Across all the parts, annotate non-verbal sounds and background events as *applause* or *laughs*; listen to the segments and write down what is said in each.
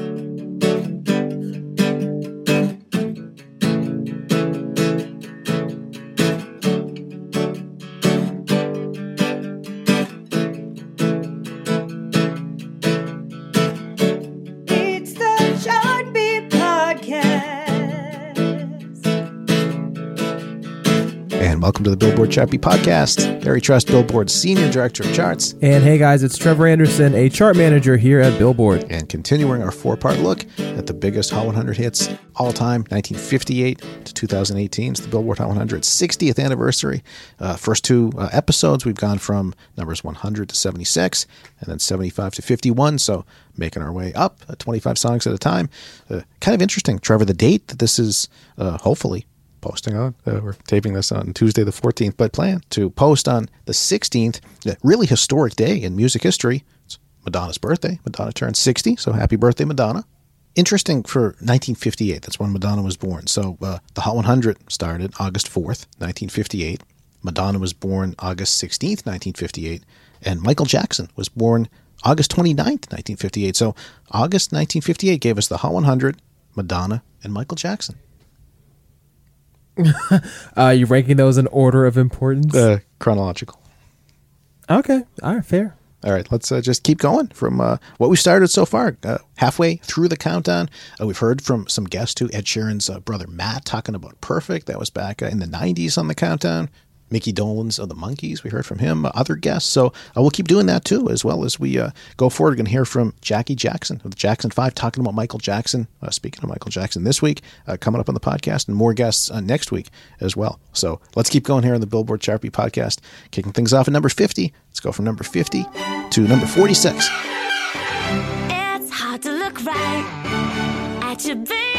It's And welcome to the Billboard Beat Podcast. Gary Trust, Billboard's Senior Director of Charts, And hey guys, it's Trevor Anderson, a chart manager here at Billboard. and continuing our four part look at the biggest Hot 100 hits all time, 1958 to 2018. It's the Billboard Hot 100 60th anniversary. Uh, first two uh, episodes, we've gone from numbers 100 to 76, and then 75 to 51. So making our way up, uh, 25 songs at a time. Uh, kind of interesting, Trevor, the date that this is uh, hopefully posting on. Uh, we're taping this on Tuesday the 14th, but plan to post on the 16th. A really historic day in music history. It's Madonna's birthday. Madonna turned 60, so happy birthday, Madonna. Interesting for 1958, that's when Madonna was born. So uh, the Hot 100 started August 4th, 1958. Madonna was born August 16th, 1958. And Michael Jackson was born August 29th, 1958. So August 1958 gave us the Hot 100, Madonna, and Michael Jackson. *laughs* Uh, you ranking those in order of importance? Uh, chronological. okay, all right, fair. All right, let's uh, just keep going from uh, what we started so far. Uh, halfway through the countdown, uh, we've heard from some guests too. Ed Sheeran's uh, brother Matt talking about "Perfect." That was back uh, in the '90s on the countdown. Micky Dolenz of the Monkees, we heard from him. Uh, other guests, so uh, we'll keep doing that too, as well as we uh, go forward. We're going to hear from Jackie Jackson of the Jackson Five, talking about Michael Jackson. Uh, speaking of Michael Jackson this week, uh, coming up on the podcast, and more guests next week as well. So let's keep going here on the Billboard Beat podcast, kicking things off at number 50. Let's go from number 50 to number 46. It's hard to look right at you, baby.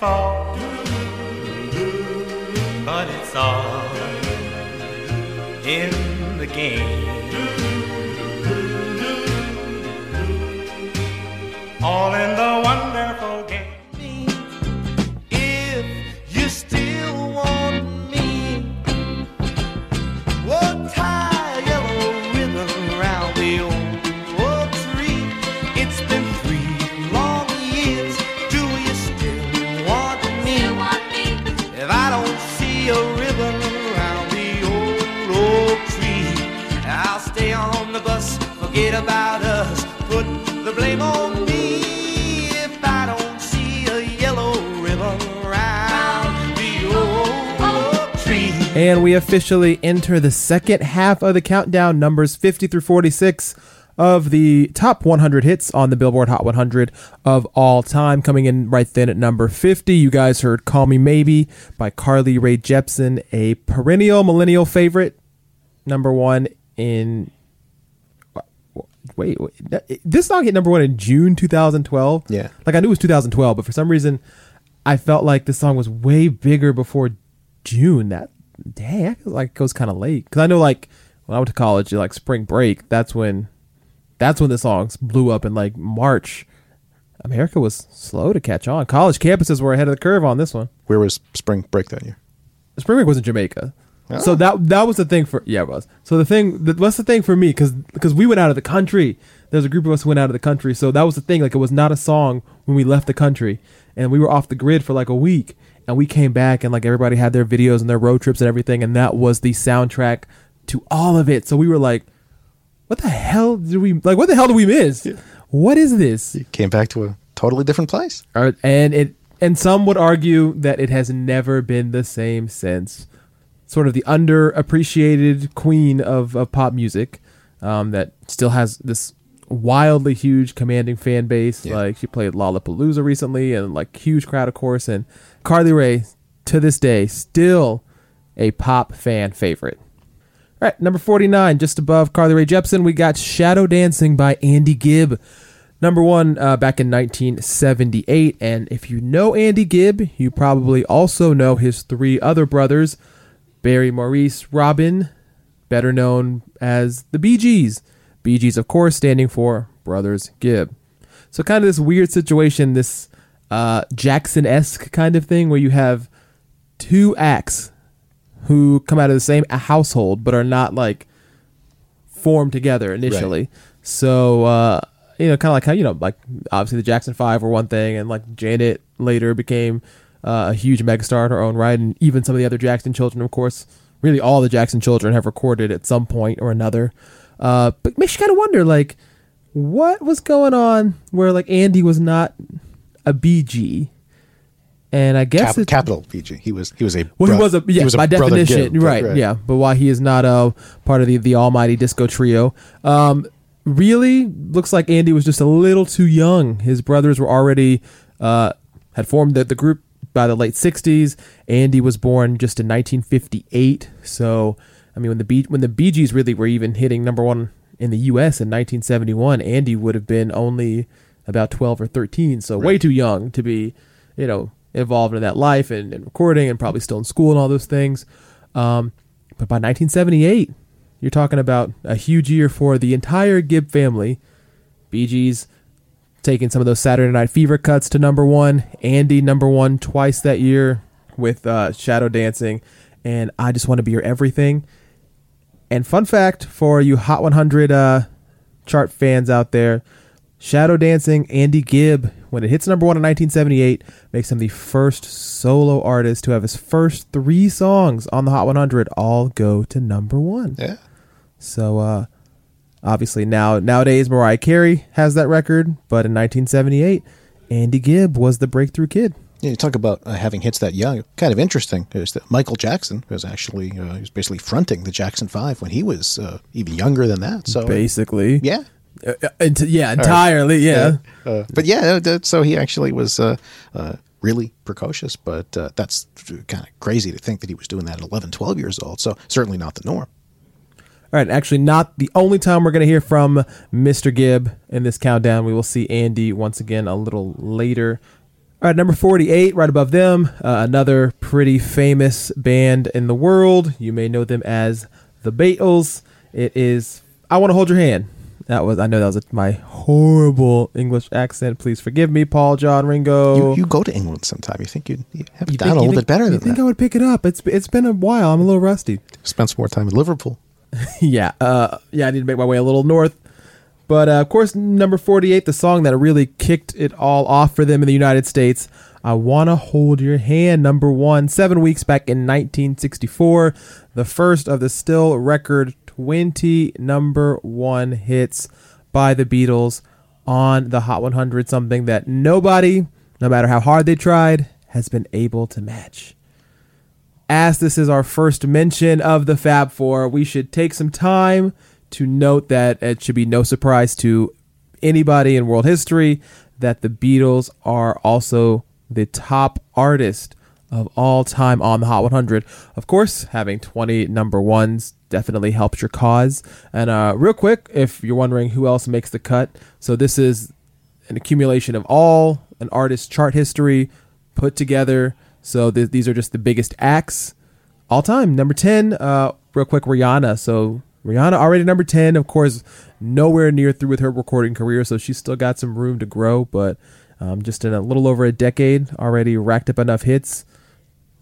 Fall, but it's all in the game. All in the And we officially enter the second half of the countdown, numbers 50 through 46 of the top 100 hits on the Billboard Hot 100 of all time. Coming in right then at number 50, you guys heard Call Me Maybe by Carly Rae Jepsen, a perennial millennial favorite. Number one in. Wait, wait, this song hit number one in June 2012. Yeah. Like I knew it was 2012, but for some reason, I felt like this song was way bigger before June. That dang, that like it goes kind of late because I know like when I went to college, like spring break, that's when that's when the songs blew up in like March. America was slow to catch on. College campuses were ahead of the curve on this one. Where was spring break that year? Spring break was in Jamaica. Ah. So that that was the thing for yeah it was. So the thing the, what's the thing for me because because we went out of the country. There's a group of us who went out of the country. So that was the thing. Like it was not a song when we left the country, and we were off the grid for like a week, and we came back and like everybody had their videos and their road trips and everything, and that was the soundtrack to all of it. So we were like, what the hell did we like? What the hell do we miss? What is this? Came back to a totally different place. Or- and it and some would argue that it has never been the same since. Sort of the underappreciated queen of, of pop music, um, that still has this wildly huge, commanding fan base. Yeah. Like she played Lollapalooza recently, and like huge crowd, of course. And Carly Rae, to this day, still a pop fan favorite. All right, number 49, just above Carly Rae Jepsen, we got Shadow Dancing by Andy Gibb. Number one uh, back in 1978. And if you know Andy Gibb, you probably also know his three other brothers, Barry Maurice Robin, better known as the Bee Gees. Bee Gees, of course, standing for Brothers Gibb. So, kind of this weird situation, this uh, Jackson esque kind of thing, where you have two acts who come out of the same household but are not like formed together initially. So uh, you know, kind of like how you know, like obviously the Jackson Five were one thing, and like Janet later became uh, a huge megastar in her own right, and even some of the other Jackson children, of course, really all the Jackson children have recorded at some point or another. Uh, but makes you kind of wonder, like, what was going on where like Andy was not a BG, and I guess Cap, capital PG. He was he was a well, bro- he was a yeah, by brother definition, Gibb, right, Yeah, but why he is not a part of the the almighty disco trio. Um, really looks like Andy was just a little too young. His brothers were already uh had formed the, the group by the late '60s. Andy was born just in 1958, so I mean when the Bee when the Bee Gees really were even hitting number one in the U.S. in 1971, Andy would have been only about 12 or 13, so way too young to be, you know, involved in that life and, and recording and probably still in school and all those things. Um, but by 1978, you're talking about a huge year for the entire Gibb family. Bee Gees taking some of those Saturday Night Fever cuts to number one. Andy number one twice that year with uh, Shadow Dancing, and I just want to be your everything. And fun fact for you Hot 100 uh, chart fans out there, Shadow Dancing, Andy Gibb, when it hits number one in 1978, makes him the first solo artist to have his first three songs on the Hot 100 all go to number one. Yeah. So uh, obviously now nowadays Mariah Carey has that record, but in 1978, Andy Gibb was the breakthrough kid. Yeah, you talk about uh, having hits that young. Kind of interesting is that Michael Jackson was actually uh, he was basically fronting the Jackson Five when he was uh, even younger than that. So Basically, yeah, Uh, uh, ent- yeah, entirely, yeah. Uh, but yeah, uh, so he actually was uh, uh, really precocious. But uh, that's kind of crazy to think that he was doing that at 11, 12 years old. So certainly not the norm. All right, actually, not the only time we're going to hear from Mr. Gibb in this countdown. We will see Andy once again a little later. All right, number 48, right above them, uh, another pretty famous band in the world. You may know them as the Beatles. It is I Want to Hold Your Hand. That was, I know that was my horrible English accent. Please forgive me, Paul, John, Ringo. You, you go to England sometime. You think you'd you have You down think- a little think- bit better You than think that. I would pick it up? It's it's been a while. I'm a little rusty. Spend some more time in Liverpool. *laughs* yeah, uh, yeah, I need to make my way a little north. But uh, of course, number 48, the song that really kicked it all off for them in the United States, I Wanna Hold Your Hand, number one, seven weeks back in 1964. The first of the still record 20 number one hits by the Beatles on the Hot 100, something that nobody, no matter how hard they tried, has been able to match. as this is our first mention of the Fab Four, we should take some time to note that it should be no surprise to anybody in world history that the Beatles are also the top artist of all time on the Hot 100. Of course, having 20 number ones definitely helps your cause. And uh, real quick, if you're wondering who else makes the cut, so this is an accumulation of all an artist's chart history put together. So th- these are just the biggest acts all time. Number 10, uh, real quick, Rihanna. So Rihanna already number 10, of course, nowhere near through with her recording career, so she's still got some room to grow, but um, just in a little over a decade, already racked up enough hits.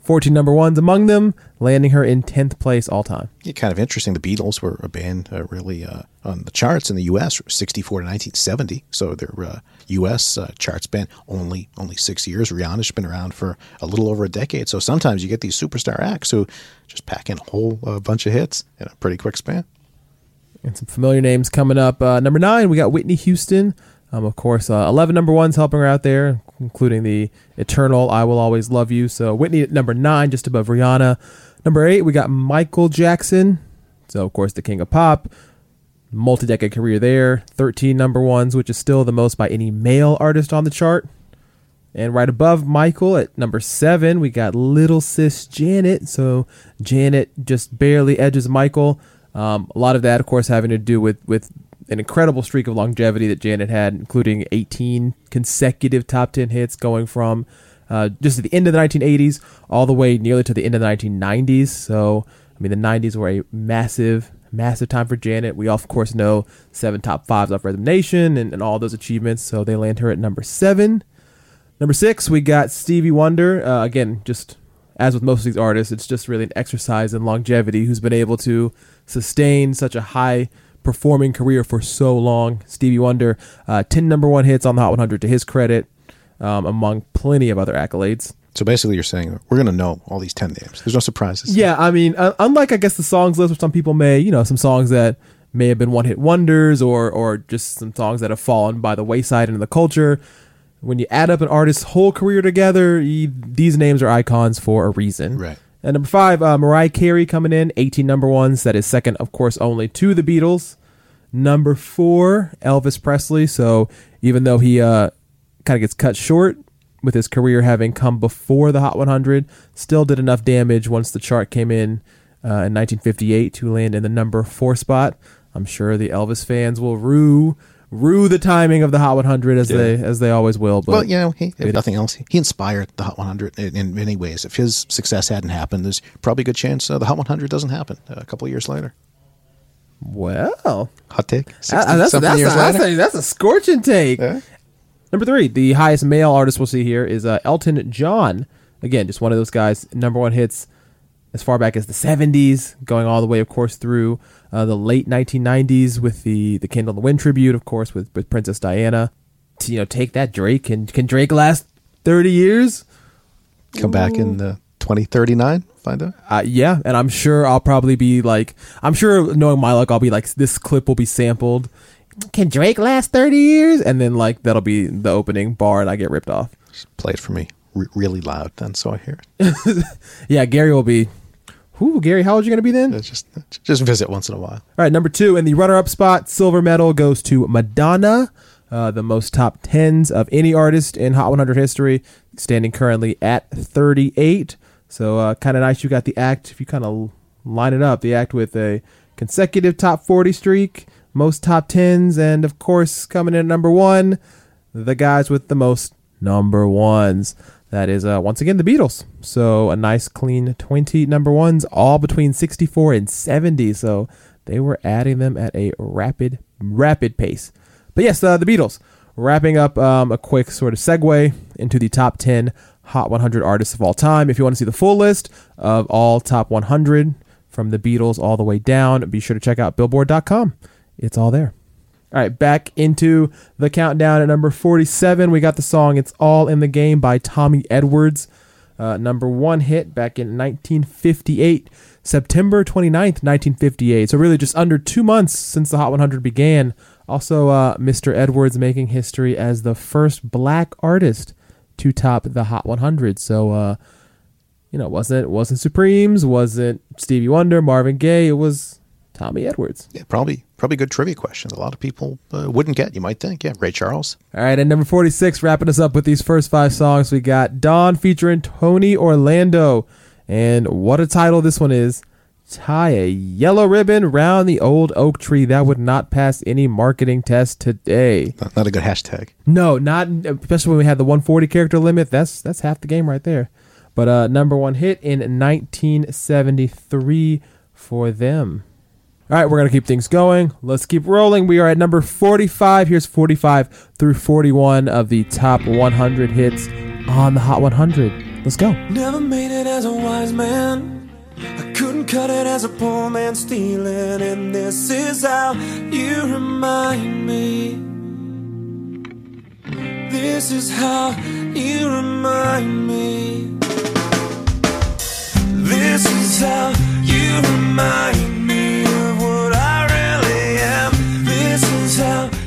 14 number ones among them, landing her in 10th place all time. Yeah, kind of interesting. The Beatles were a band uh, really uh, on the charts in the U.S. 64 to 1970. So their uh, U.S. Uh, charts band only only six years. Rihanna's been around for a little over a decade. So sometimes you get these superstar acts who just pack in a whole uh, bunch of hits in a pretty quick span. And some familiar names coming up. Uh, number nine, we got Whitney Houston. Um, of course, uh, 11 number ones helping her out there, including the eternal I Will Always Love You. So Whitney at number nine, just above Rihanna. Number eight, we got Michael Jackson. So, of course, the king of pop. Multi decade career there. 13 number ones, which is still the most by any male artist on the chart. And right above Michael at number seven, we got little sis Janet. So Janet just barely edges Michael. Um, a lot of that, of course, having to do with with an incredible streak of longevity that Janet had, including 18 consecutive top 10 hits, going from uh, just at the end of the 1980s all the way nearly to the end of the 1990s. So, I mean, the 90s were a massive, massive time for Janet. We, all, of course, know seven top fives off Rhythm Nation and, and all those achievements. So they land her at number seven. Number six, we got Stevie Wonder. Uh, again, just as with most of these artists, it's just really an exercise in longevity who's been able to sustain such a high performing career for so long. Stevie Wonder, uh, 10 number one hits on the Hot 100 to his credit, um, among plenty of other accolades. So basically, you're saying we're going to know all these 10 names. There's no surprises. Yeah, I mean, uh, unlike I guess the songs list, which some people may, you know, some songs that may have been one hit wonders or or just some songs that have fallen by the wayside in the culture. When you add up an artist's whole career together, you, these names are icons for a reason. Right. And number five, uh, Mariah Carey coming in, 18 number ones. That is second, of course, only to the Beatles. Number four, Elvis Presley. So even though he uh, kind of gets cut short with his career having come before the Hot 100, still did enough damage once the chart came in uh, in 1958 to land in the number four spot. I'm sure the Elvis fans will rue rue the timing of the Hot 100 as they as they always will. But Well, you know, he, if nothing else, he inspired the Hot 100 in, in many ways. If his success hadn't happened, there's probably a good chance uh, the Hot 100 doesn't happen uh, a couple of years later. well, Hot take. 60 Uh, that's, something that's, years a, that's, later. a, that's a scorching take. Yeah. Number three, the highest male artist we'll see here is uh, Elton John. Again, just one of those guys, number one hits as far back as the 70s, going all the way, of course, through uh, the late 1990s with the, the Candle in the Wind tribute, of course, with, with Princess Diana. To, you know, take that, Drake. Can, can Drake last 30 years? Come back in the 2039, find out. Uh, yeah, and I'm sure I'll probably be like, I'm sure knowing my luck, I'll be like, this clip will be sampled. Can Drake last 30 years? And then, like, that'll be the opening bar and I get ripped off. Just play it for me re- really loud then so I hear it. *laughs* Yeah, Gary will be. Who, Gary, how old are you going to be then? Just, just visit once in a while. All right, number two, in the runner up spot, silver medal goes to Madonna, uh, the most top tens of any artist in Hot 100 history, standing currently at 38. So, uh, kind of nice you got the act, if you kind of line it up, the act with a consecutive top 40 streak, most top tens, and of course, coming in at number one, the guys with the most number ones. That is uh, once again the Beatles. So a nice clean 20 number ones, all between 64 and 70. So they were adding them at a rapid, rapid pace. But yes, uh, the Beatles. Wrapping up um, a quick sort of segue into the top 10 Hot 100 artists of all time. If you want to see the full list of all top 100 from the Beatles all the way down, be sure to check out billboard.com. It's all there. All right, back into the countdown at number 47. We got the song It's All in the Game by Tommy Edwards. Uh, number one hit back in 1958, September 29th, 1958. So, really, just under two months since the Hot 100 began. Also, uh, Mr. Edwards making history as the first black artist to top the Hot 100. So, uh, you know, wasn't wasn't Supremes, wasn't Stevie Wonder, Marvin Gaye. It was Tommy Edwards. Yeah, probably probably good trivia questions. A lot of people uh, wouldn't get. You might think, yeah, Ray Charles. All right, and number 46, wrapping us up with these first five songs, we got Dawn featuring Tony Orlando. And what a title this one is. Tie a yellow ribbon round the old oak tree. That would not pass any marketing test today. Not, not a good hashtag. No, not especially when we had the 140 character limit. That's that's half the game right there. But uh, number one hit in 1973 for them. All right, we're gonna keep things going. Let's keep rolling. We are at number 45. Here's 45 through 41 of the top 100 hits on the Hot 100. Let's go. Never made it as a wise man. I couldn't cut it as a poor man stealing. And this is how you remind me. This is how you remind me. This is how you remind me This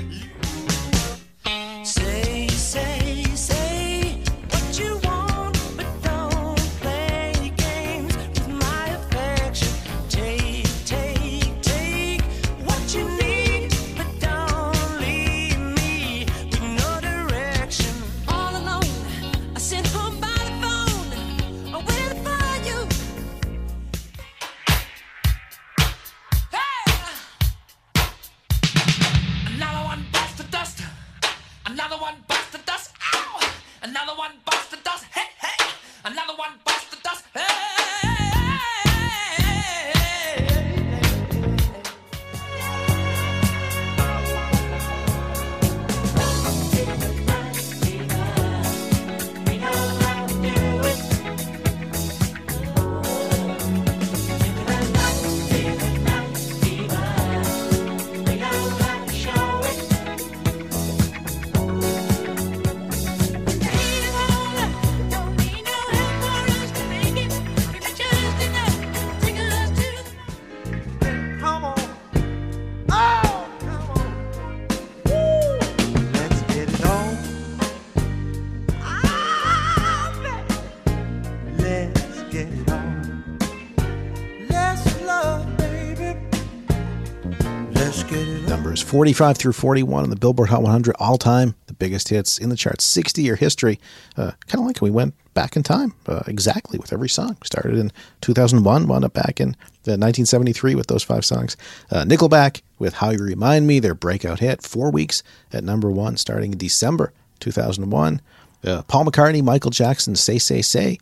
45 through 41 on the Billboard Hot 100 all time, the biggest hits in the charts, 60 year history. Uh, kind of like we went back in time uh, exactly with every song. Started in 2001, wound up back in uh, 1973 with those five songs. Uh, Nickelback with How You Remind Me, their breakout hit, four weeks at number one starting in December 2001. Uh, Paul McCartney, Michael Jackson, Say, Say, Say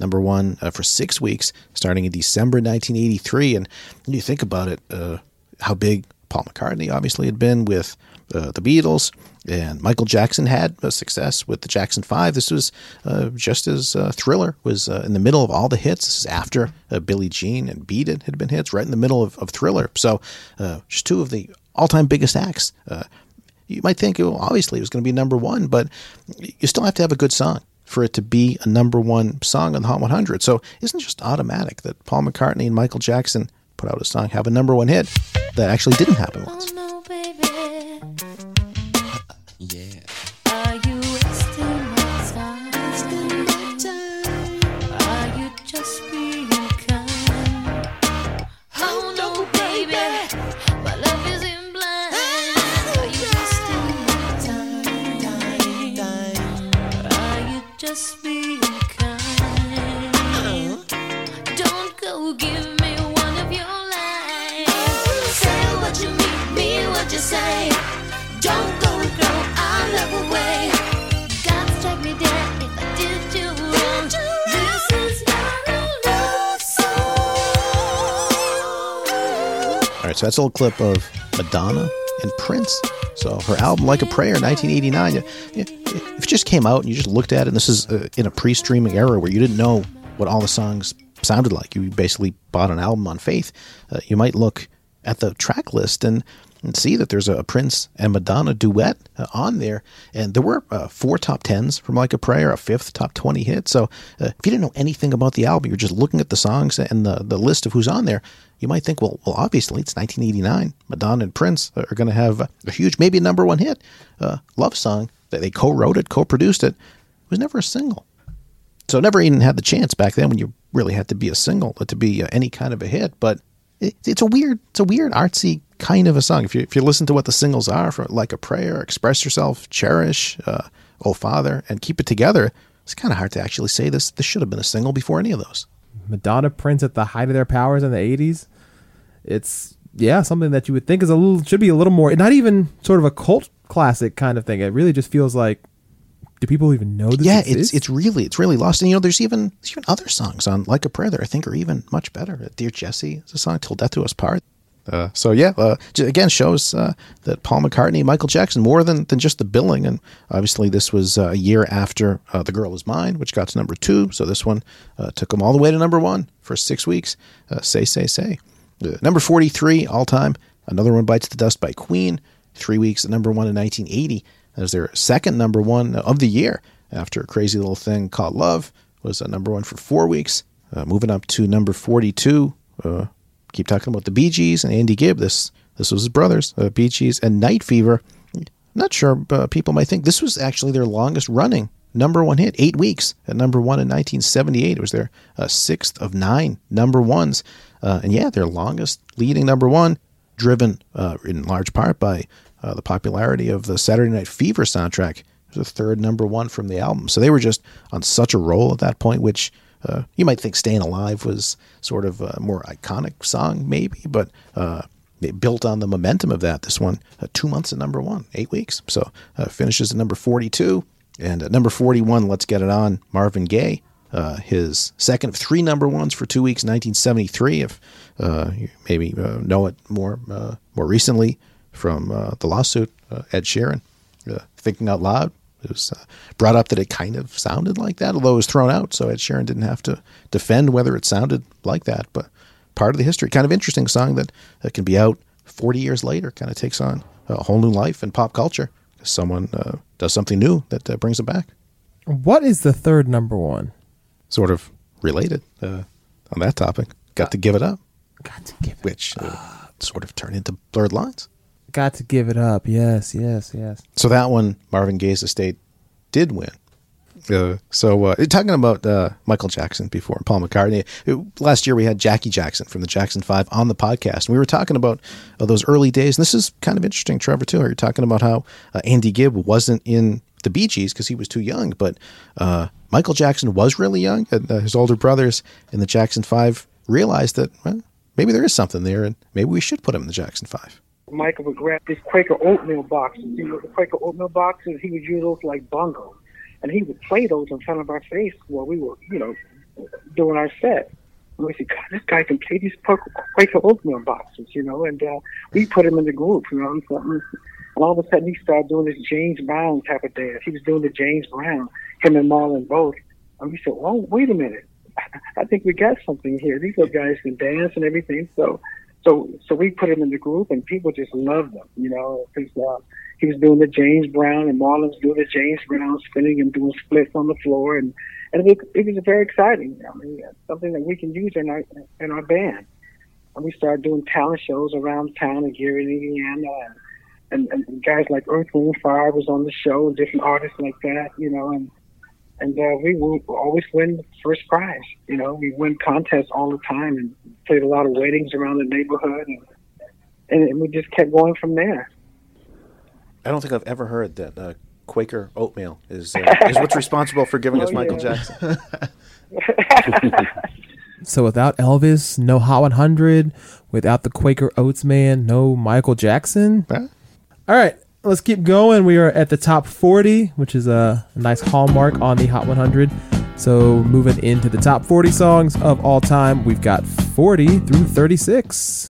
number one uh, for six weeks, starting in December 1983. And you think about it, uh, how big Paul McCartney obviously had been with uh, the Beatles, and Michael Jackson had a success with the Jackson Five. This was uh, just as uh, Thriller was uh, in the middle of all the hits. This is after uh, Billie Jean and Beat It had been hits, right in the middle of, of Thriller. So, uh, just two of the all-time biggest acts. You might think, well, obviously, it was going to be number one, but you still have to have a good song for it to be a number one song on the Hot 100. So, it isn't just automatic that Paul McCartney and Michael Jackson put out a song, have a number one hit. That actually didn't happen once. That's a little clip of Madonna and Prince. So her album, Like a Prayer, 1989. If it just came out and you just looked at it, and this is uh, in a pre-streaming era where you didn't know what all the songs sounded like. You basically bought an album on faith. Uh, you might look at the track list and, and see that there's a Prince and Madonna duet uh, on there. And there were uh, four top tens from Like a Prayer, a fifth top 20 hit. So uh, if you didn't know anything about the album, you're just looking at the songs and the, the list of who's on there, you might think, well, well, obviously it's 1989. Madonna and Prince are going to have a huge, maybe a number one hit uh, love song that they co-wrote it, co-produced it. It was never a single. So never even had the chance back then when you really had to be a single to be uh, any kind of a hit. But it, it's a weird, it's a weird artsy kind of a song. If you if you listen to what the singles are, for like a prayer, express yourself, cherish, uh, oh Father, and keep it together, it's kind of hard to actually say this. This should have been a single before any of those. Madonna Prince at the height of their powers in the 80s. It's yeah, something that you would think is a little should be a little more not even sort of a cult classic kind of thing. It really just feels like do people even know this yeah, exists? it's it's really it's really lost. And you know, there's even there's even other songs on like a prayer that I think are even much better. Dear Jessie is a song till death do us part. Uh, so yeah, uh, again shows uh, that Paul McCartney, Michael Jackson, more than than just the billing, and obviously this was uh, a year after uh, "The Girl Is Mine," which got to number two. So this one uh, took them all the way to number one for six weeks. Uh, say, say, say. Number forty-three all time. Another one bites the dust by Queen. Three weeks at number one in 1980 as their second number one of the year after a crazy little thing called Love was a number one for four weeks. Uh, moving up to number 42. Uh, keep talking about the Bee Gees and Andy Gibb. This this was his brothers, uh, Bee Gees and Night Fever. Not sure, uh, people might think this was actually their longest running number one hit, eight weeks at number one in 1978. It was their uh, sixth of nine number ones. Uh, and yeah, their longest leading number one, driven uh, in large part by uh, the popularity of the Saturday Night Fever soundtrack. It was the third number one from the album. So they were just on such a roll at that point, which uh, you might think Staying Alive was sort of a more iconic song, maybe, but uh, it built on the momentum of that. This one, uh, two months at number one, eight weeks. So uh, finishes at number 42. And at number 41, Let's Get It On, Marvin Gaye. Uh, his second of three number ones for two weeks, 1973. If uh, you maybe know it more more recently from uh, the lawsuit, uh, Ed Sheeran, uh, Thinking Out Loud. It was uh, brought up that it kind of sounded like that, although it was thrown out, so Ed Sheeran didn't have to defend whether it sounded like that. But part of the history, kind of interesting song that uh, can be out 40 years later, kind of takes on a whole new life in pop culture. Because someone uh, does something new that uh, brings it back. what is the third number one? Sort of related uh, on that topic. Got to give it up, Got to give it. which uh, sort of turned into blurred lines. Got to give it up. Yes, yes, yes. So that one, Marvin Gaye's estate did win. Uh, so uh, talking about uh, Michael Jackson before Paul McCartney. It- last year we had Jackie Jackson from the Jackson Five on the podcast, and we were talking about uh, those early days. And this is kind of interesting, Trevor. Too, you're talking about how uh, Andy Gibb wasn't in the Bee Gees because he was too young, but uh, Michael Jackson was really young, and his older brothers in the Jackson Five realized that well, maybe there is something there, and maybe we should put him in the Jackson Five. Michael would grab this Quaker oatmeal boxes. You know, the Quaker oatmeal boxes, he would use those like bongos. And he would play those in front of our face while we were, you know, doing our set. And we said, God, this guy can play these Quaker oatmeal boxes, you know, and uh, we put him in the group, you know. And. And all of a sudden he started doing this James Brown type of dance. He was doing the James Brown, him and Marlon both. And we said, oh, wait a minute. I think we got something here. These little guys can dance and everything. So so so we put him in the group, and people just loved him, you know, because uh, he was doing the James Brown, and Marlon was doing the James Brown, spinning and doing splits on the floor, and and it, it was very exciting. I mean, something that we can use in our in our band. And we started doing talent shows around town in Gary, Indiana, and, and, and guys like Earth, Wind, Fire was on the show, and different artists like that, you know, and and uh, we would always win the first prize. You know, we win contests all the time and played a lot of weddings around the neighborhood, and, and we just kept going from there. I don't think I've ever heard that uh, Quaker oatmeal is uh, *laughs* is what's responsible for giving us Oh, Michael yeah. Jackson. *laughs* *laughs* So without Elvis, no Hot 100. Without the Quaker Oats man, no Michael Jackson. Huh? All right, let's keep going. We are at the top 40, which is a nice hallmark on the Hot 100. So moving into the top 40 songs of all time, we've got 40 through 36.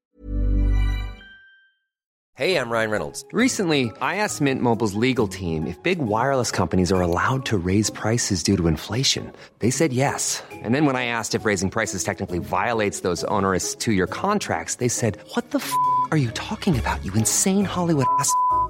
Hey, I'm Ryan Reynolds. Recently, I asked Mint Mobile's legal team if big wireless companies are allowed to raise prices due to inflation. They said yes. And then when I asked if raising prices technically violates those onerous two year contracts, they said, What the f are you talking about, you insane Hollywood ass?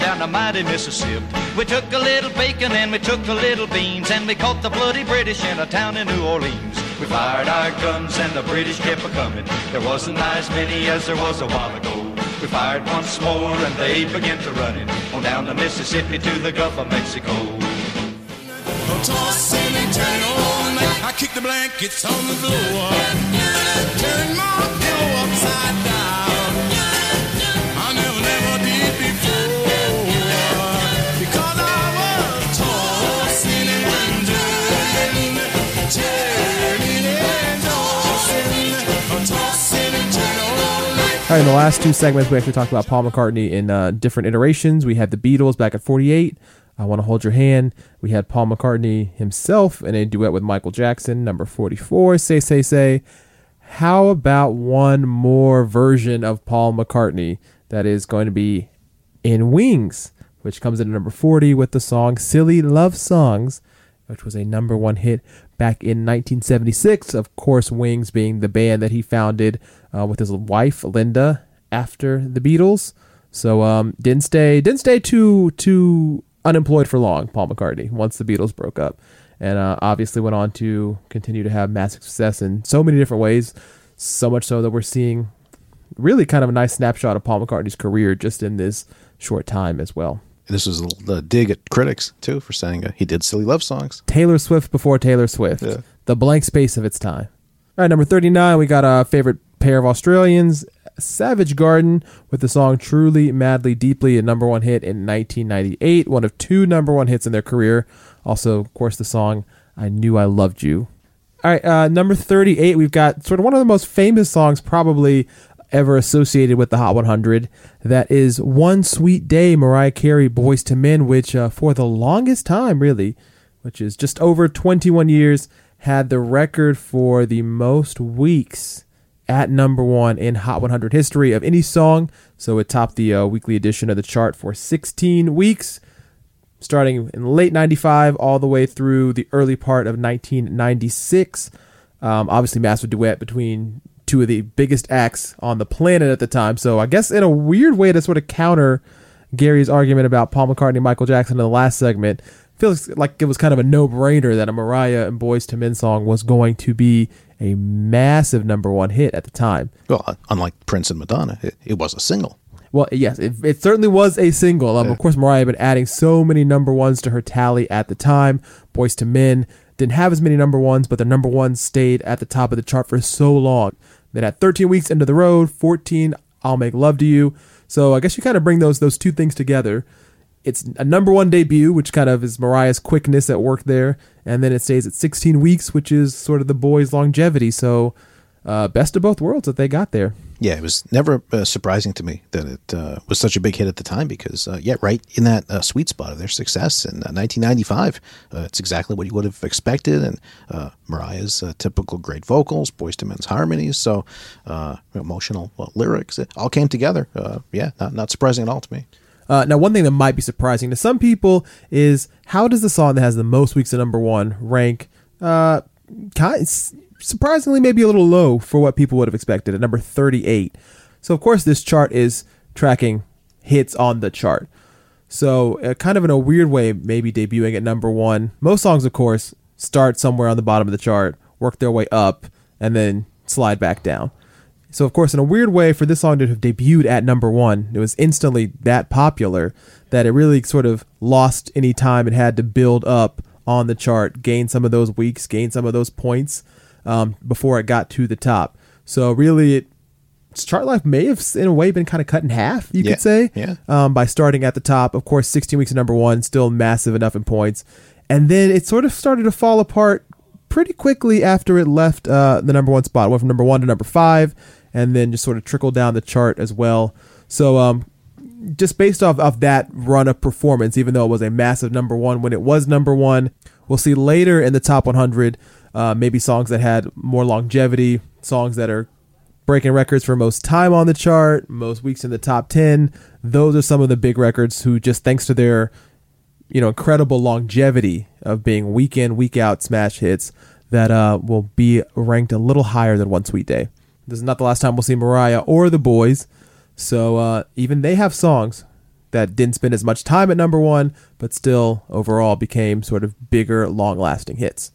Down the mighty Mississippi. We took a little bacon and we took a little beans and we caught the bloody British in a town in New Orleans. We fired our guns and the British kept a coming. There wasn't as many as there was a while ago. We fired once more and they began to running on down the Mississippi to the Gulf of Mexico. Tossing and turning all night. I kick the blankets on the floor. Turn my all right, in the last two segments, we actually talked about Paul McCartney in uh, different iterations. We had the Beatles back at 48. I Want to Hold Your Hand. We had Paul McCartney himself in a duet with Michael Jackson, number 44, Say, Say, Say. How about one more version of Paul McCartney that is going to be in Wings, which comes in at number 40 with the song Silly Love Songs, which was a number one hit back in 1976. Of course, Wings being the band that he founded uh, with his wife Linda after the Beatles. So um, didn't stay didn't stay too too unemployed for long. Paul McCartney once the Beatles broke up, and uh, obviously went on to continue to have massive success in so many different ways. So much so that we're seeing really kind of a nice snapshot of Paul McCartney's career just in this short time as well. This was the dig at critics too for saying uh, he did silly love songs. Taylor Swift before Taylor Swift. Yeah. The blank space of its time. All right, number 39, we got a favorite pair of Australians, Savage Garden, with the song Truly, Madly, Deeply, a number one hit in 1998, one of two number one hits in their career. Also, of course, the song I Knew I Loved You. All right, uh, number 38, we've got sort of one of the most famous songs probably ever associated with the Hot 100. That is One Sweet Day, Mariah Carey, Boyz II Men, which uh, for the longest time, really, which is just over 21 years, had the record for the most weeks at number one in Hot 100 history of any song. So it topped the uh, weekly edition of the chart for 16 weeks, starting in late 95 all the way through the early part of 1996. Um, obviously, massive duet between two of the biggest acts on the planet at the time. So I guess in a weird way to sort of counter Gary's argument about Paul McCartney and Michael Jackson in the last segment, feels like it was kind of a no-brainer that a Mariah and Boyz II Men song was going to be a massive number one hit at the time. Well, unlike Prince and Madonna, it, it was a single. Well, yes, it, it certainly was a single. Um, Of course, Mariah had been adding so many number ones to her tally at the time. Boyz II Men didn't have as many number ones, but their number ones stayed at the top of the chart for so long. Then at 13 weeks into the road, 14, I'll Make Love to You. So I guess you kind of bring those those two things together. It's a number one debut, which kind of is Mariah's quickness at work there, and then it stays at 16 weeks, which is sort of the boys' longevity. So uh, best of both worlds that they got there. Yeah, it was never uh, surprising to me that it uh, was such a big hit at the time because, uh, yeah, right in that uh, sweet spot of their success in uh, 1995. Uh, it's exactly what you would have expected, and Mariah's typical great vocals, Boyz II Men's harmonies, so emotional lyrics, it all came together. Yeah, not, not surprising at all to me. Uh, now, one thing that might be surprising to some people is how does the song that has the most weeks at number one rank? Uh, kind surprisingly, maybe a little low for what people would have expected at number 38. So, of course, this chart is tracking hits on the chart. So, uh, kind of in a weird way, maybe debuting at number one. Most songs, of course, start somewhere on the bottom of the chart, work their way up, and then slide back down. So, of course, in a weird way, for this song to have debuted at number one, it was instantly that popular that it really sort of lost any time it had to build up on the chart, gain some of those weeks, gain some of those points um, before it got to the top. So, really, it, its chart life may have, in a way, been kind of cut in half, you Yeah, could say, yeah. um, by starting at the top. Of course, 16 weeks at number one, still massive enough in points. And then it sort of started to fall apart pretty quickly after it left uh, the number one spot. It went from number one to number five, and then just sort of trickle down the chart as well. So, um, just based off of that run of performance, even though it was a massive number one when it was number one, we'll see later in the top 100 uh, maybe songs that had more longevity, songs that are breaking records for most time on the chart, most weeks in the top 10. Those are some of the big records who just thanks to their you know incredible longevity of being week in week out smash hits that uh, will be ranked a little higher than one sweet day this is not the last time we'll see mariah or the boys so uh, even they have songs that didn't spend as much time at number one but still overall became sort of bigger long lasting hits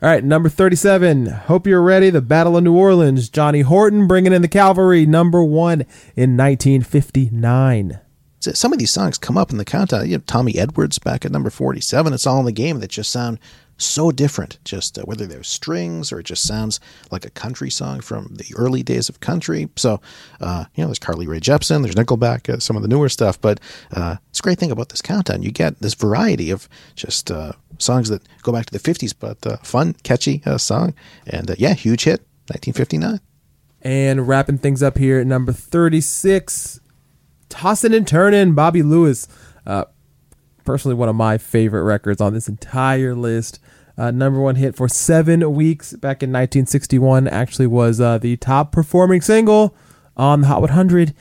all right, number 37. Hope you're ready. The Battle of New Orleans. Johnny Horton bringing in the cavalry, number one in 1959. Some of these songs come up in the countdown. You know, Tommy Edwards back at number 47. It's all in the game that just sound so different. Just uh, whether they're strings or it just sounds like a country song from the early days of country. So, uh, you know, there's Carly Rae Jepsen, there's Nickelback, uh, some of the newer stuff. But uh, it's a great thing about this countdown. You get this variety of just uh, songs that go back to the 50s, but uh, fun, catchy song. And yeah, huge hit, 1959. And wrapping things up here at number 36, Tossing and Turning, Bobby Lewis. Uh, personally, one of my favorite records on this entire list. Uh, number one hit for seven weeks back in 1961. Actually, was uh, the top performing single on the Hot 100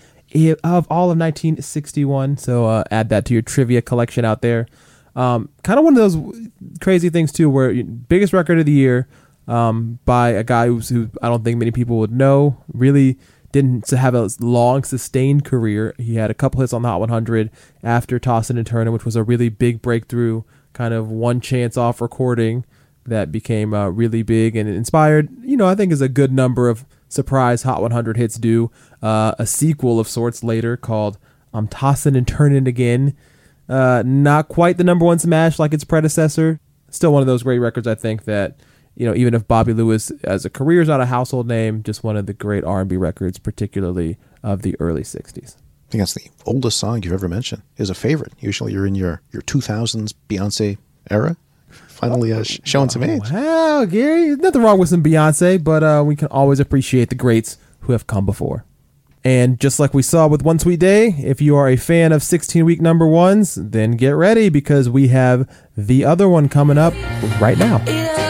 of all of 1961. So uh, add that to your trivia collection out there. Um, kind of one of those crazy things too, where biggest record of the year um, by a guy who I don't think many people would know. Really didn't have a long sustained career. He had a couple hits on the Hot 100 after Tossin' and Turnin', which was a really big breakthrough, kind of one chance off recording that became uh, really big and inspired. You know, I think is a good number of surprise Hot 100 hits do. Uh, a sequel of sorts later called "I'm Tossin' and Turnin' Again." Uh, not quite the number one smash like its predecessor. Still one of those great records. I think that you know, even if Bobby Lewis as a career is not a household name, just one of the great R&B records, particularly of the early '60s. I think that's the oldest song you've ever mentioned. Is a favorite. Usually you're in your, your 2000s Beyonce era. Finally uh, sh- showing some age. Wow, Gary, nothing wrong with some Beyonce, but uh, we can always appreciate the greats who have come before. And just like we saw with One Sweet Day, if you are a fan of 16 week number ones, then get ready because we have the other one coming up right now.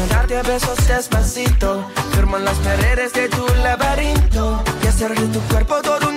A besos despacito. Firmo en las paredes de tu laberinto. Y hacer de tu cuerpo todo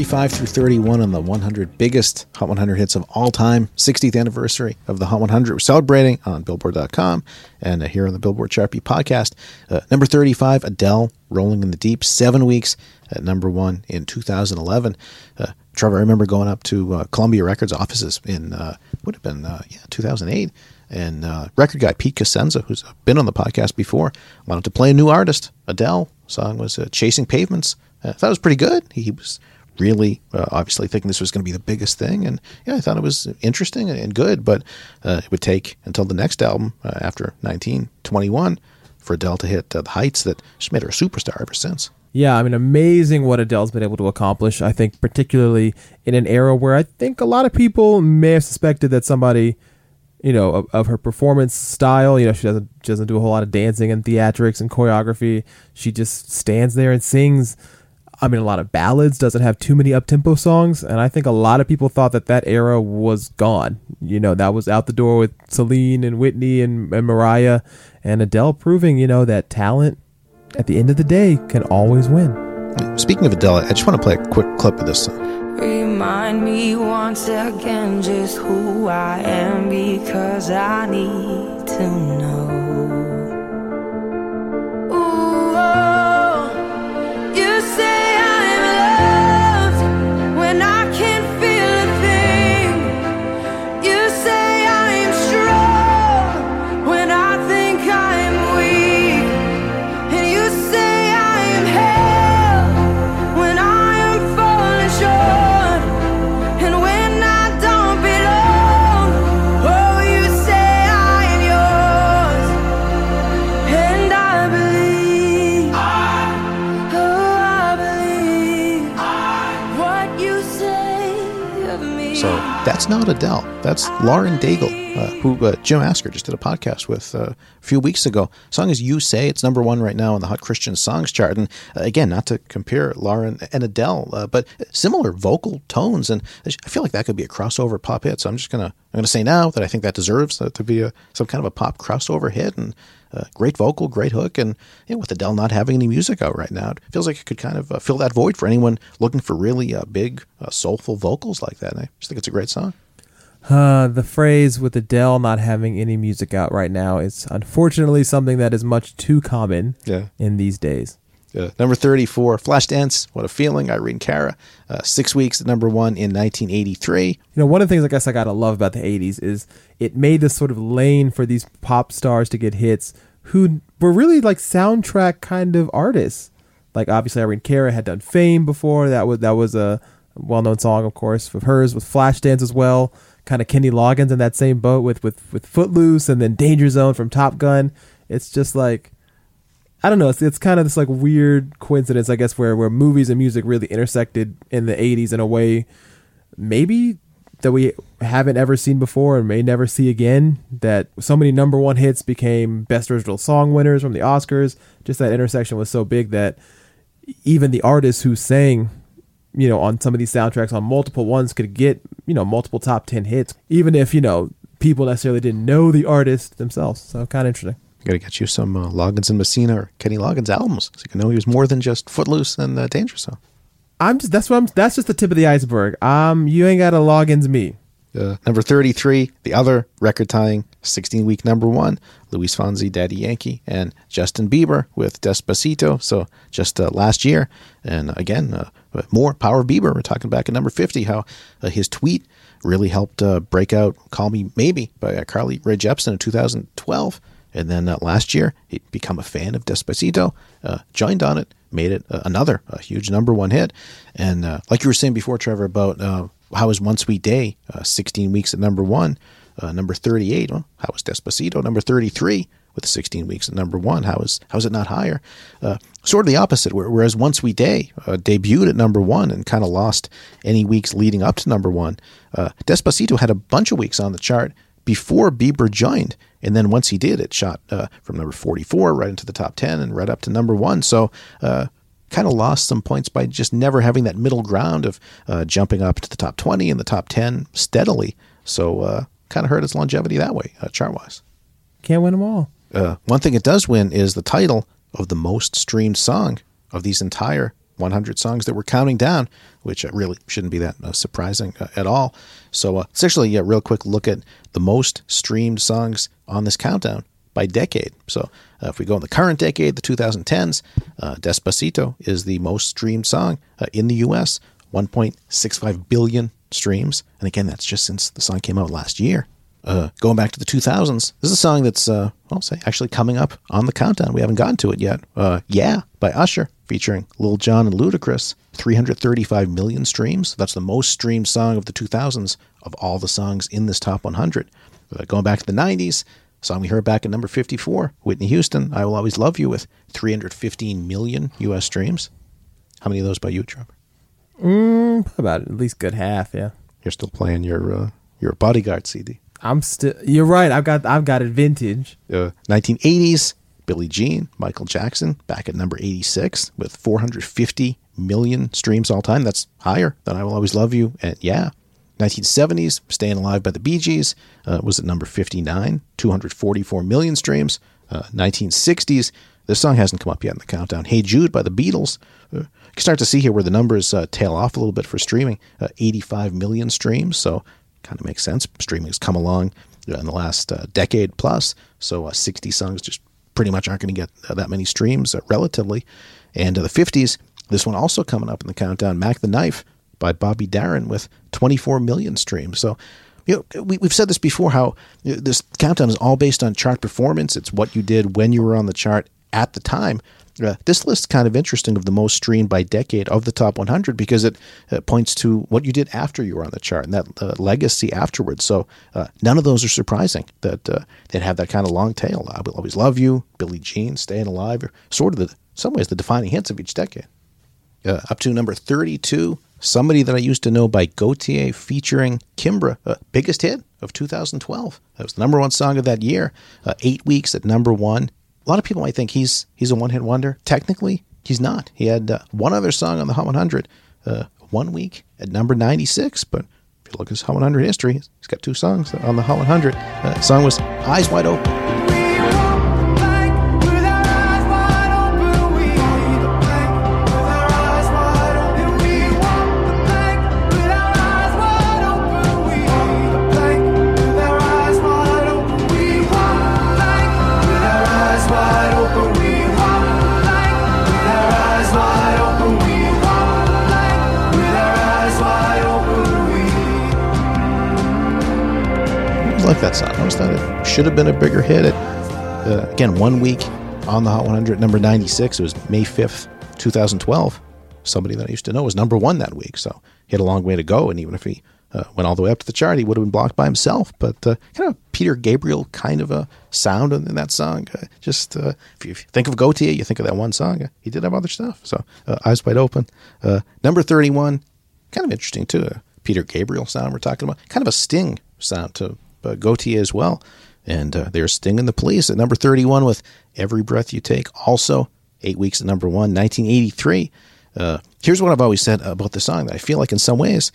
35 through 31 on the 100 biggest Hot 100 hits of all time. 60th anniversary of the Hot 100. We're celebrating on Billboard.com and uh, here on the Billboard Chart Beat podcast. Uh, number 35, Adele, Rolling in the Deep, seven weeks at number one in 2011. Uh, Trevor, I remember going up to uh, Columbia Records offices in, uh, would have been, uh, yeah, 2008. And uh, record guy Pete Casenza, who's been on the podcast before, wanted to play a new artist, Adele. Song was uh, Chasing Pavements. I thought it was pretty good. He was really uh, obviously thinking this was going to be the biggest thing, and yeah, I thought it was interesting and good. But uh, it would take until the next album uh, after 1921 for Adele to hit uh, the heights that she made her a superstar ever since. Yeah, I mean, amazing what Adele's been able to accomplish. I think, particularly in an era where I think a lot of people may have suspected that somebody, you know, of, of her performance style, you know, she doesn't she doesn't do a whole lot of dancing and theatrics and choreography. She just stands there and sings. I mean, a lot of ballads. Doesn't have too many up tempo songs, and I think a lot of people thought that that era was gone. You know, that was out the door with Celine and Whitney and, and Mariah, and Adele proving, you know, that talent at the end of the day can always win. Speaking of Adele, I just want to play a quick clip of this song. Remind me once again just who I am because I need to know. You say I'm That's Lauren Daigle, uh, who uh, Jim Asker just did a podcast with uh, a few weeks ago. song is "You Say." It's number one right now on the Hot Christian Songs chart. And uh, again, not to compare Lauren and Adele, uh, but similar vocal tones. And I feel like that could be a crossover pop hit. So I'm just gonna I'm gonna say now that I think that deserves uh, to be a some kind of a pop crossover hit. And great vocal, great hook, and you know, with Adele not having any music out right now, it feels like it could kind of fill that void for anyone looking for really big, soulful vocals like that. And I just think it's a great song. Uh, the phrase with Adele not having any music out right now is unfortunately something that is much too common Yeah. in these days. Uh, number 34, Flashdance, What a Feeling, Irene Cara. Uh, six weeks at number one in 1983. You know, one of the things I guess I gotta love about the '80s is it made this sort of lane for these pop stars to get hits who were really like soundtrack kind of artists. Like obviously Irene Cara had done Fame before. That was that was a well-known song, of course, of hers with Flashdance as well. Kind of Kenny Loggins in that same boat with with with Footloose and then Danger Zone from Top Gun. It's just like I don't know. It's, it's kind of this like weird coincidence, I guess, where where movies and music really intersected in the '80s in a way maybe that we haven't ever seen before and may never see again. That so many number one hits became best original song winners from the Oscars. Just that intersection was so big that even the artists who sang, you know, on some of these soundtracks on multiple ones could get, you know, multiple top 10 hits, even if, you know, people necessarily didn't know the artist themselves. So kind of interesting. Got to get you some uh, Loggins and Messina or Kenny Loggins albums so you can know he was more than just Footloose and uh, Dangerous Zone. I'm just, that's what I'm, that's just the tip of the iceberg. Um, you ain't got to log into me. Uh, number 33, the other record tying 16 week number one, Luis Fonsi, Daddy Yankee, and Justin Bieber with Despacito. So just uh, last year. And again, uh, more Power Bieber. We're talking back at number 50, how uh, his tweet really helped uh, break out Call Me Maybe by uh, Carly Rae Jepsen in 2012. And then uh, last year, he'd become a fan of Despacito, joined on it, made it another a huge number one hit. And like you were saying before, Trevor, about how was One Sweet Day, uh, 16 weeks at number one, uh, number 38. Well, how was Despacito, number 33 with 16 weeks at number one? How is how is it not higher? Uh, sort of the opposite. Whereas One Sweet Day uh, debuted at number one and kind of lost any weeks leading up to number one. Uh, Despacito had a bunch of weeks on the chart before Bieber joined. And then once he did, it shot uh, from number 44 right into the top 10 and right up to number one. So, uh, kind of lost some points by just never having that middle ground of uh, jumping up to the top 20 and the top 10 steadily. So, kind of hurt its longevity that way, uh, chart wise. Can't win them all. Uh, one thing it does win is the title of the most streamed song of these entire 100 songs that we're counting down, which uh, really shouldn't be that uh, surprising uh, at all. So, uh, it's actually a real quick look at the most streamed songs on this countdown by decade. So, uh, if we go in the current decade, the 2010s, uh, Despacito is the most streamed song uh, in the U.S., 1.65 billion streams. And again, that's just since the song came out last year. Uh, going back to the 2000s, this is a song that's, uh, I'll say, actually coming up on the countdown. We haven't gotten to it yet. Uh, yeah, by Usher, featuring Lil Jon and Ludacris. 335 million streams. That's the most streamed song of the 2000s of all the songs in this top 100. Uh, going back to the 90s, song we heard back at number 54, Whitney Houston, I Will Always Love You, with 315 million U.S. streams. How many of those by you, Trevor? Mm, about at least good half, yeah. You're still playing your uh, your bodyguard CD. I'm still. You're right. I've got. I've got it vintage. Uh, 1980s, Billie Jean, Michael Jackson, back at number 86 with 450 million streams all time. That's higher than I Will Always Love You. And yeah. 1970s, Staying Alive by the Bee Gees uh, was at number 59, 244 million streams. Uh, 1960s, this song hasn't come up yet in the countdown. Hey Jude by the Beatles. Uh, you can start to see here where the numbers uh, tail off a little bit for streaming. Uh, 85 million streams, so kind of makes sense. Streaming has come along uh, in the last uh, decade plus, so uh, 60 songs just pretty much aren't going to get that many streams relatively. And the 50s, this one also coming up in the countdown, Mack the Knife by Bobby Darin with 24 million streams. So, you know, we, we've said this before how this countdown is all based on chart performance. It's what you did when you were on the chart at the time. Uh, this list's kind of interesting of the most streamed by decade of the top 100 because it uh, points to what you did after you were on the chart and that uh, legacy afterwards. So uh, none of those are surprising that uh, they'd have that kind of long tail. I will always love you, Billie Jean, Staying Alive, sort of the some ways the defining hits of each decade. Uh, up to number 32, Somebody That I Used to Know by Gotye featuring Kimbra, uh, biggest hit of 2012. That was the number one song of that year. Uh, eight weeks at number one. A lot of people might think he's he's a one hit wonder. Technically, he's not. He had uh, one other song on the Hot 100, uh, one week at number 96. But if you look at his Hot 100 history, he's got two songs on the Hot 100. Uh, song was Eyes Wide Open. Should have been a bigger hit. It, uh, again, one week on the Hot 100, number 96. It was May 5th, 2012. Somebody that I used to know was number one that week. So he had a long way to go. And even if he uh, went all the way up to the chart, he would have been blocked by himself. But uh, kind of Peter Gabriel kind of a sound in, that song. Uh, just uh, if, you, if you think of Gotye, you think of that one song. Uh, he did have other stuff. So uh, Eyes Wide Open. Number 31, kind of interesting too. Peter Gabriel sound we're talking about. Kind of a Sting sound to Gotye as well. And uh, there's Sting and the Police at number 31 with Every Breath You Take. Also, eight weeks at number one, 1983. Uh, here's what I've always said about the song that I feel like in some ways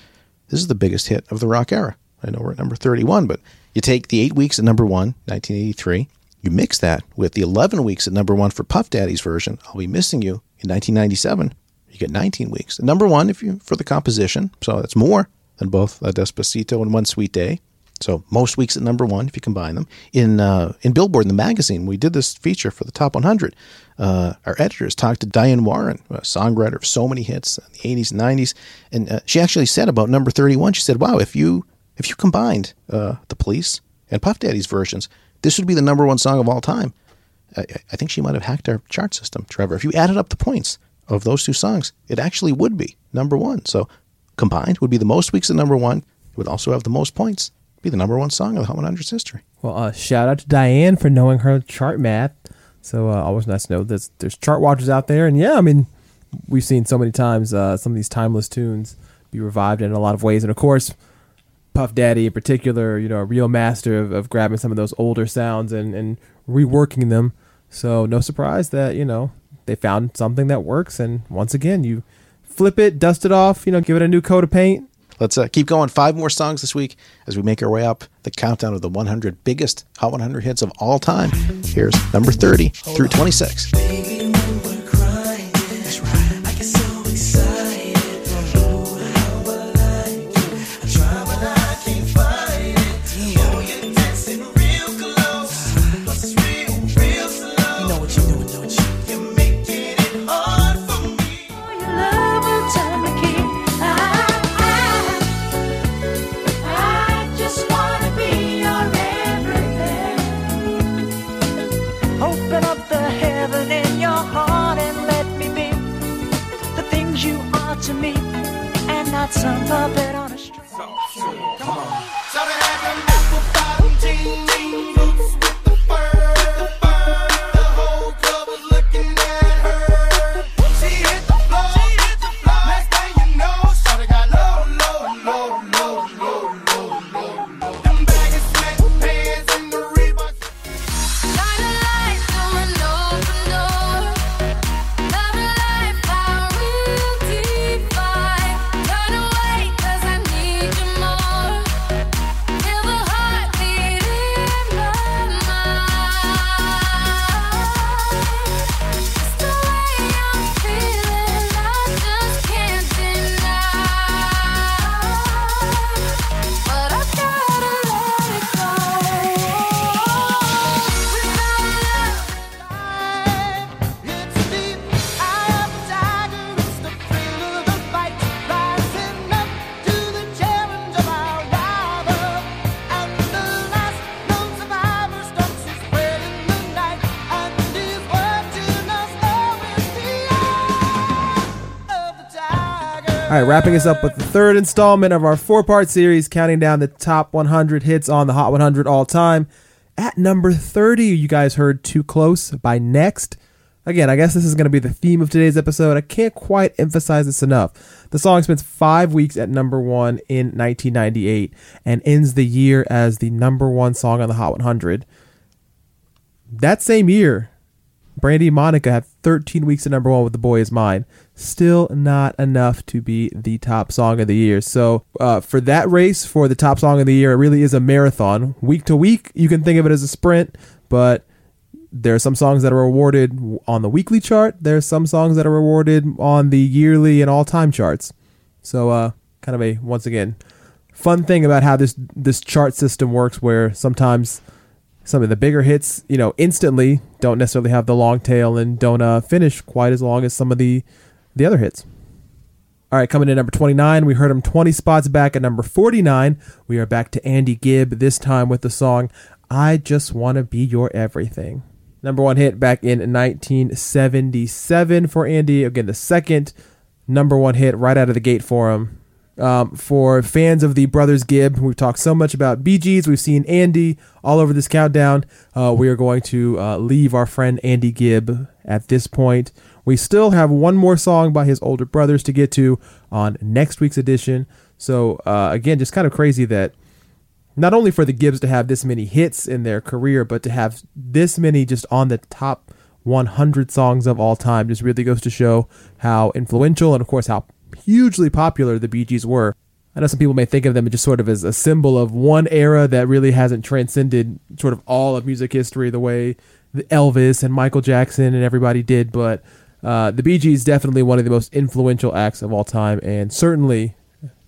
this is the biggest hit of the rock era. I know we're at number 31, but you take the eight weeks at number one, 1983, you mix that with the 11 weeks at number one for Puff Daddy's version, I'll Be Missing You, in 1997. You get 19 weeks. At number one if you for the composition, so that's more than both uh, Despacito and One Sweet Day. So most weeks at number one if you combine them. In uh, in Billboard, in the magazine, we did this feature for the top 100. Uh, our editors talked to Diane Warren, a songwriter of so many hits in the 80s and 90s, and uh, she actually said about number 31. She said, "Wow, if you if you combined uh, the Police and Puff Daddy's versions, this would be the number one song of all time." I, I think she might have hacked our chart system, Trevor. If you added up the points of those two songs, it actually would be number one. So combined would be the most weeks at number one. It would also have the most points. Be the number one song of the Hot 100's history. Well, uh, shout out to Diane for knowing her chart math. So uh, always nice to know that there's chart watchers out there, and yeah, I mean we've seen so many times uh, some of these timeless tunes be revived in a lot of ways, and of course Puff Daddy in particular, you know, a real master of, of grabbing some of those older sounds and and reworking them. So no surprise that you know they found something that works, and once again you flip it, dust it off, you know, give it a new coat of paint, Let's uh, keep going. Five more songs this week as we make our way up the countdown of the 100 biggest Hot 100 hits of all time. Here's number 30 through 26. And not wrapping us up with the third installment of our four part series, counting down the top 100 hits on the Hot 100 all time. At number 30, you guys heard Too Close by Next. Again, I guess this is going to be the theme of today's episode. I can't quite emphasize this enough. The song spends five weeks at number one in 1998 and ends the year as the number one song on the Hot 100. That same year, Brandy Monica had 13 weeks at number one with The Boy Is Mine. Still not enough to be the top song of the year. So, uh, for that race, for the top song of the year, it really is a marathon. Week to week, you can think of it as a sprint, but there are some songs that are awarded on the weekly chart. There are some songs that are awarded on the yearly and all time charts. So, uh, kind of a, once again, fun thing about how this this chart system works where sometimes some of the bigger hits, you know, instantly don't necessarily have the long tail and don't uh, finish quite as long as some of the the other hits. All right, coming in number 29, we heard him 20 spots back at number 49. We are back to Andy Gibb, this time with the song I Just Want to Be Your Everything. Number one hit back in 1977 for Andy. Again, the second number one hit right out of the gate for him. Um, for fans of the Brothers Gibb, we've talked so much about Bee Gees. We've seen Andy all over this countdown. Uh, we are going to uh, leave our friend Andy Gibb at this point. We still have one more song by his older brothers to get to on next week's edition. So uh, again, just kind of crazy that not only for the Gibbs to have this many hits in their career, but to have this many just on the top 100 songs of all time just really goes to show how influential and, of course, how hugely popular the Bee Gees were. I know some people may think of them just sort of as a symbol of one era that really hasn't transcended sort of all of music history the way Elvis and Michael Jackson and everybody did, but uh, the Bee Gees definitely one of the most influential acts of all time and certainly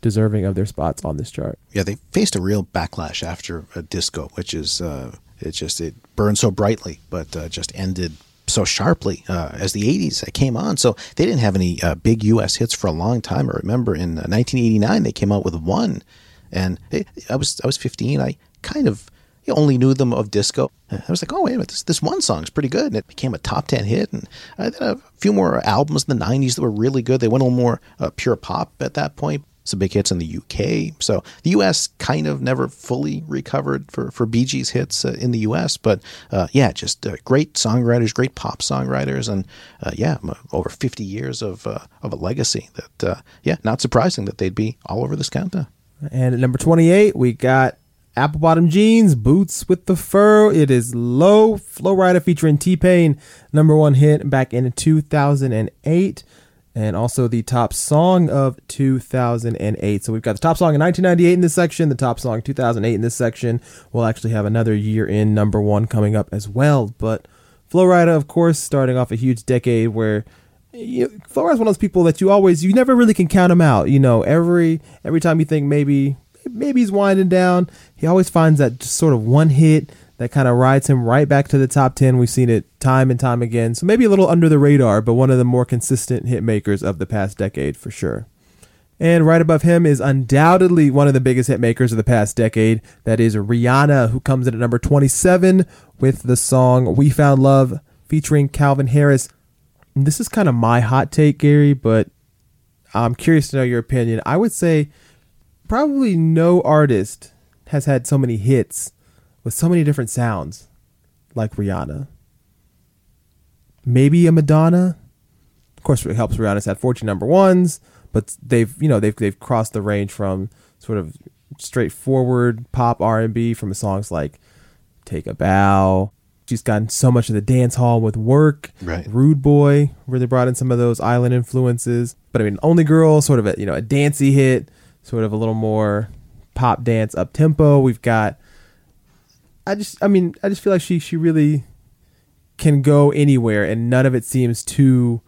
deserving of their spots on this chart. Yeah, they faced a real backlash after disco, which is uh, it just it burned so brightly, but uh, just ended so sharply uh, as the 80s came on. So they didn't have any uh, big U.S. hits for a long time. I remember in uh, 1989 they came out with one, and it, I was I was 15. I kind of only knew them of disco. I was like, oh wait a minute, this this one song's pretty good, and it became a top 10 hit. And I had a few more albums in the 90s that were really good. They went a little more uh, pure pop at that point some big hits in the UK. So the US kind of never fully recovered for, for Bee Gees hits uh, in the US. But uh, yeah, just uh, great songwriters, great pop songwriters, and uh, yeah, over 50 years of, uh, of a legacy that, uh, yeah, not surprising that they'd be all over this countdown. And at number 28, we got Apple Bottom Jeans, Boots with the Fur. It is Low, Flo Rida featuring T Pain, number one hit back in 2008. And also the top song of 2008. So we've got the top song in 1998 in this section, the top song 2008 in this section. We'll actually have another year in number one coming up as well. But Flo Rida, of course, starting off a huge decade where you know, Rida's one of those people that you always, you never really can count him out. You know, every every time you think maybe maybe he's winding down, he always finds that just sort of one hit that kind of rides him right back to the top 10. We've seen it time and time again. So maybe a little under the radar, but one of the more consistent hit makers of the past decade for sure. And right above him is undoubtedly one of the biggest hit makers of the past decade. That is Rihanna, who comes in at number 27 with the song We Found Love featuring Calvin Harris. And this is kind of my hot take, Gary, but I'm curious to know your opinion. I would say probably no artist has had so many hits with so many different sounds like Rihanna. Maybe a Madonna. Of course, it helps Rihanna's had 14 number ones, but they've you know they've they've crossed the range from sort of straightforward pop R and B from songs like "Take a Bow." She's gotten so much of the dance hall with "Work," Right. "Rude Boy," where they brought in some of those island influences. But I mean, "Only Girl," sort of a you know a dancey hit, sort of a little more pop dance up tempo. We've got I just I mean I just feel like she she really can go anywhere and none of it seems too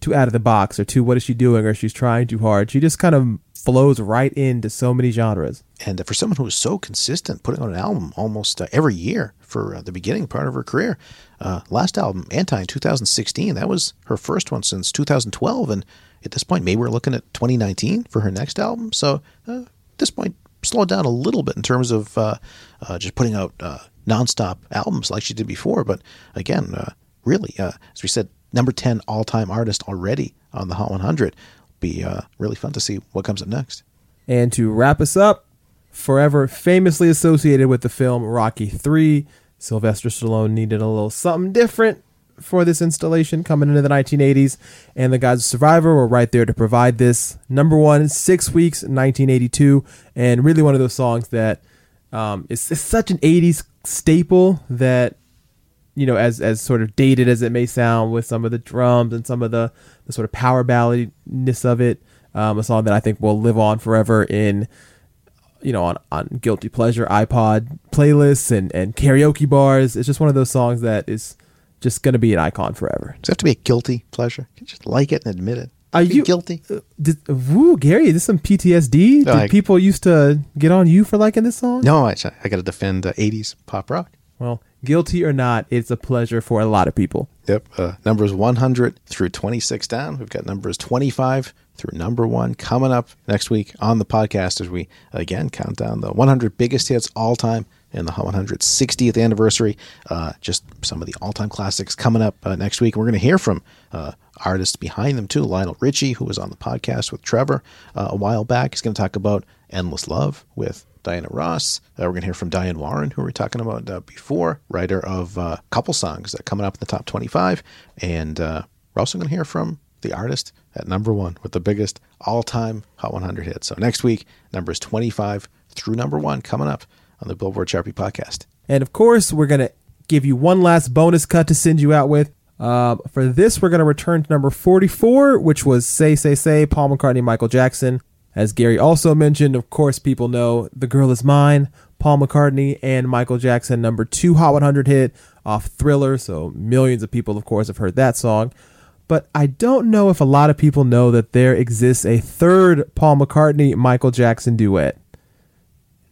too out of the box or too what is she doing or she's trying too hard. She just kind of flows right into so many genres. And for someone who is so consistent, putting out an album almost uh, every year for uh, the beginning part of her career, uh, last album, Anti, in 2016, that was her first one since 2012. And at this point, maybe we're looking at 2019 for her next album. So uh, at this point, slow it down a little bit in terms of uh, uh, just putting out uh, nonstop albums like she did before. But again, uh, really, uh, as we said, number 10 all time artist already on the Hot 100. Be uh, really fun to see what comes up next. And to wrap us up, forever famously associated with the film Rocky 3, Sylvester Stallone needed a little something different for this installation coming into the 1980s, and the Gods of Survivor were right there to provide this. Number one, six weeks, 1982, and really one of those songs that um, is, is such an 80s staple that you know, as as sort of dated as it may sound, with some of the drums and some of the the sort of power balladness of it, um, a song that I think will live on forever in, you know, on on guilty pleasure iPod playlists and and karaoke bars. It's just one of those songs that is just going to be an icon forever. Does it have to be a guilty pleasure? You just like it and admit it. Are you guilty? Did, woo, Gary, is this some PTSD? Did I- people used to get on you for liking this song? No, I, I got to defend uh, 80s pop rock. Well, guilty or not, it's a pleasure for a lot of people. Yep. Uh, numbers 100 through 26 down. We've got numbers 25 through number one coming up next week on the podcast as we again count down the 100 biggest hits all time and the Hot 100 60th anniversary. Uh, just some of the all time classics coming up uh, next week. We're going to hear from uh, artists behind them too. Lionel Richie, who was on the podcast with Trevor uh, a while back, he's going to talk about Endless Love with Diana Ross. Uh, we're going to hear from Diane Warren, who we were talking about uh, before, writer of uh, couple songs that are coming up in the top 25. And we're also going to hear from the artist, at number one with the biggest all time Hot 100 hit. So next week, numbers 25 through number one coming up on the Billboard Chart Beat podcast. And of course, we're going to give you one last bonus cut to send you out with. Um, for this, we're going to return to number 44, which was Say, Say, Say, Paul McCartney, Michael Jackson. As Gary also mentioned, of course, people know The Girl Is Mine, Paul McCartney, and Michael Jackson, number two Hot 100 hit off Thriller. So millions of people, of course, have heard that song. But I don't know if a lot of people know that there exists a third Paul McCartney, Michael Jackson duet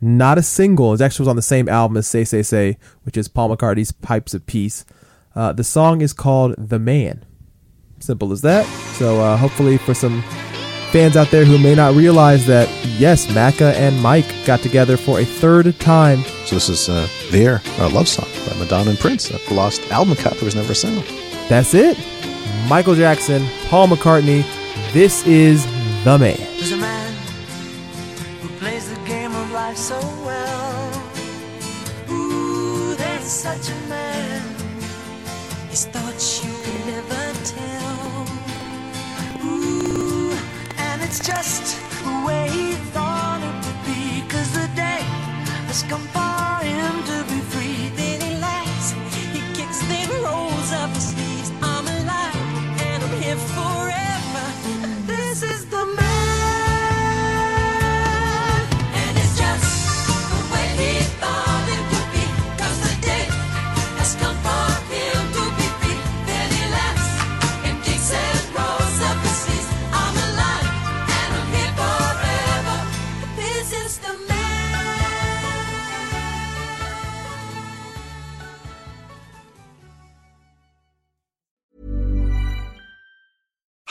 not a single. It actually was on the same album as Say Say Say, which is Paul McCartney's Pipes of Peace. Uh, the song is called The Man. Simple as that. So uh, hopefully for some fans out there who may not realize that, yes, Macca and Mike got together for a third time. So this is uh, their uh, love song by Madonna and Prince, a lost album cut that was never a single. That's it. Michael Jackson, Paul McCartney. This is The Man. Life so well. Ooh, there's such a man. His thoughts you can never tell. Ooh, and it's just the way he thought it would be. Cause the day has come for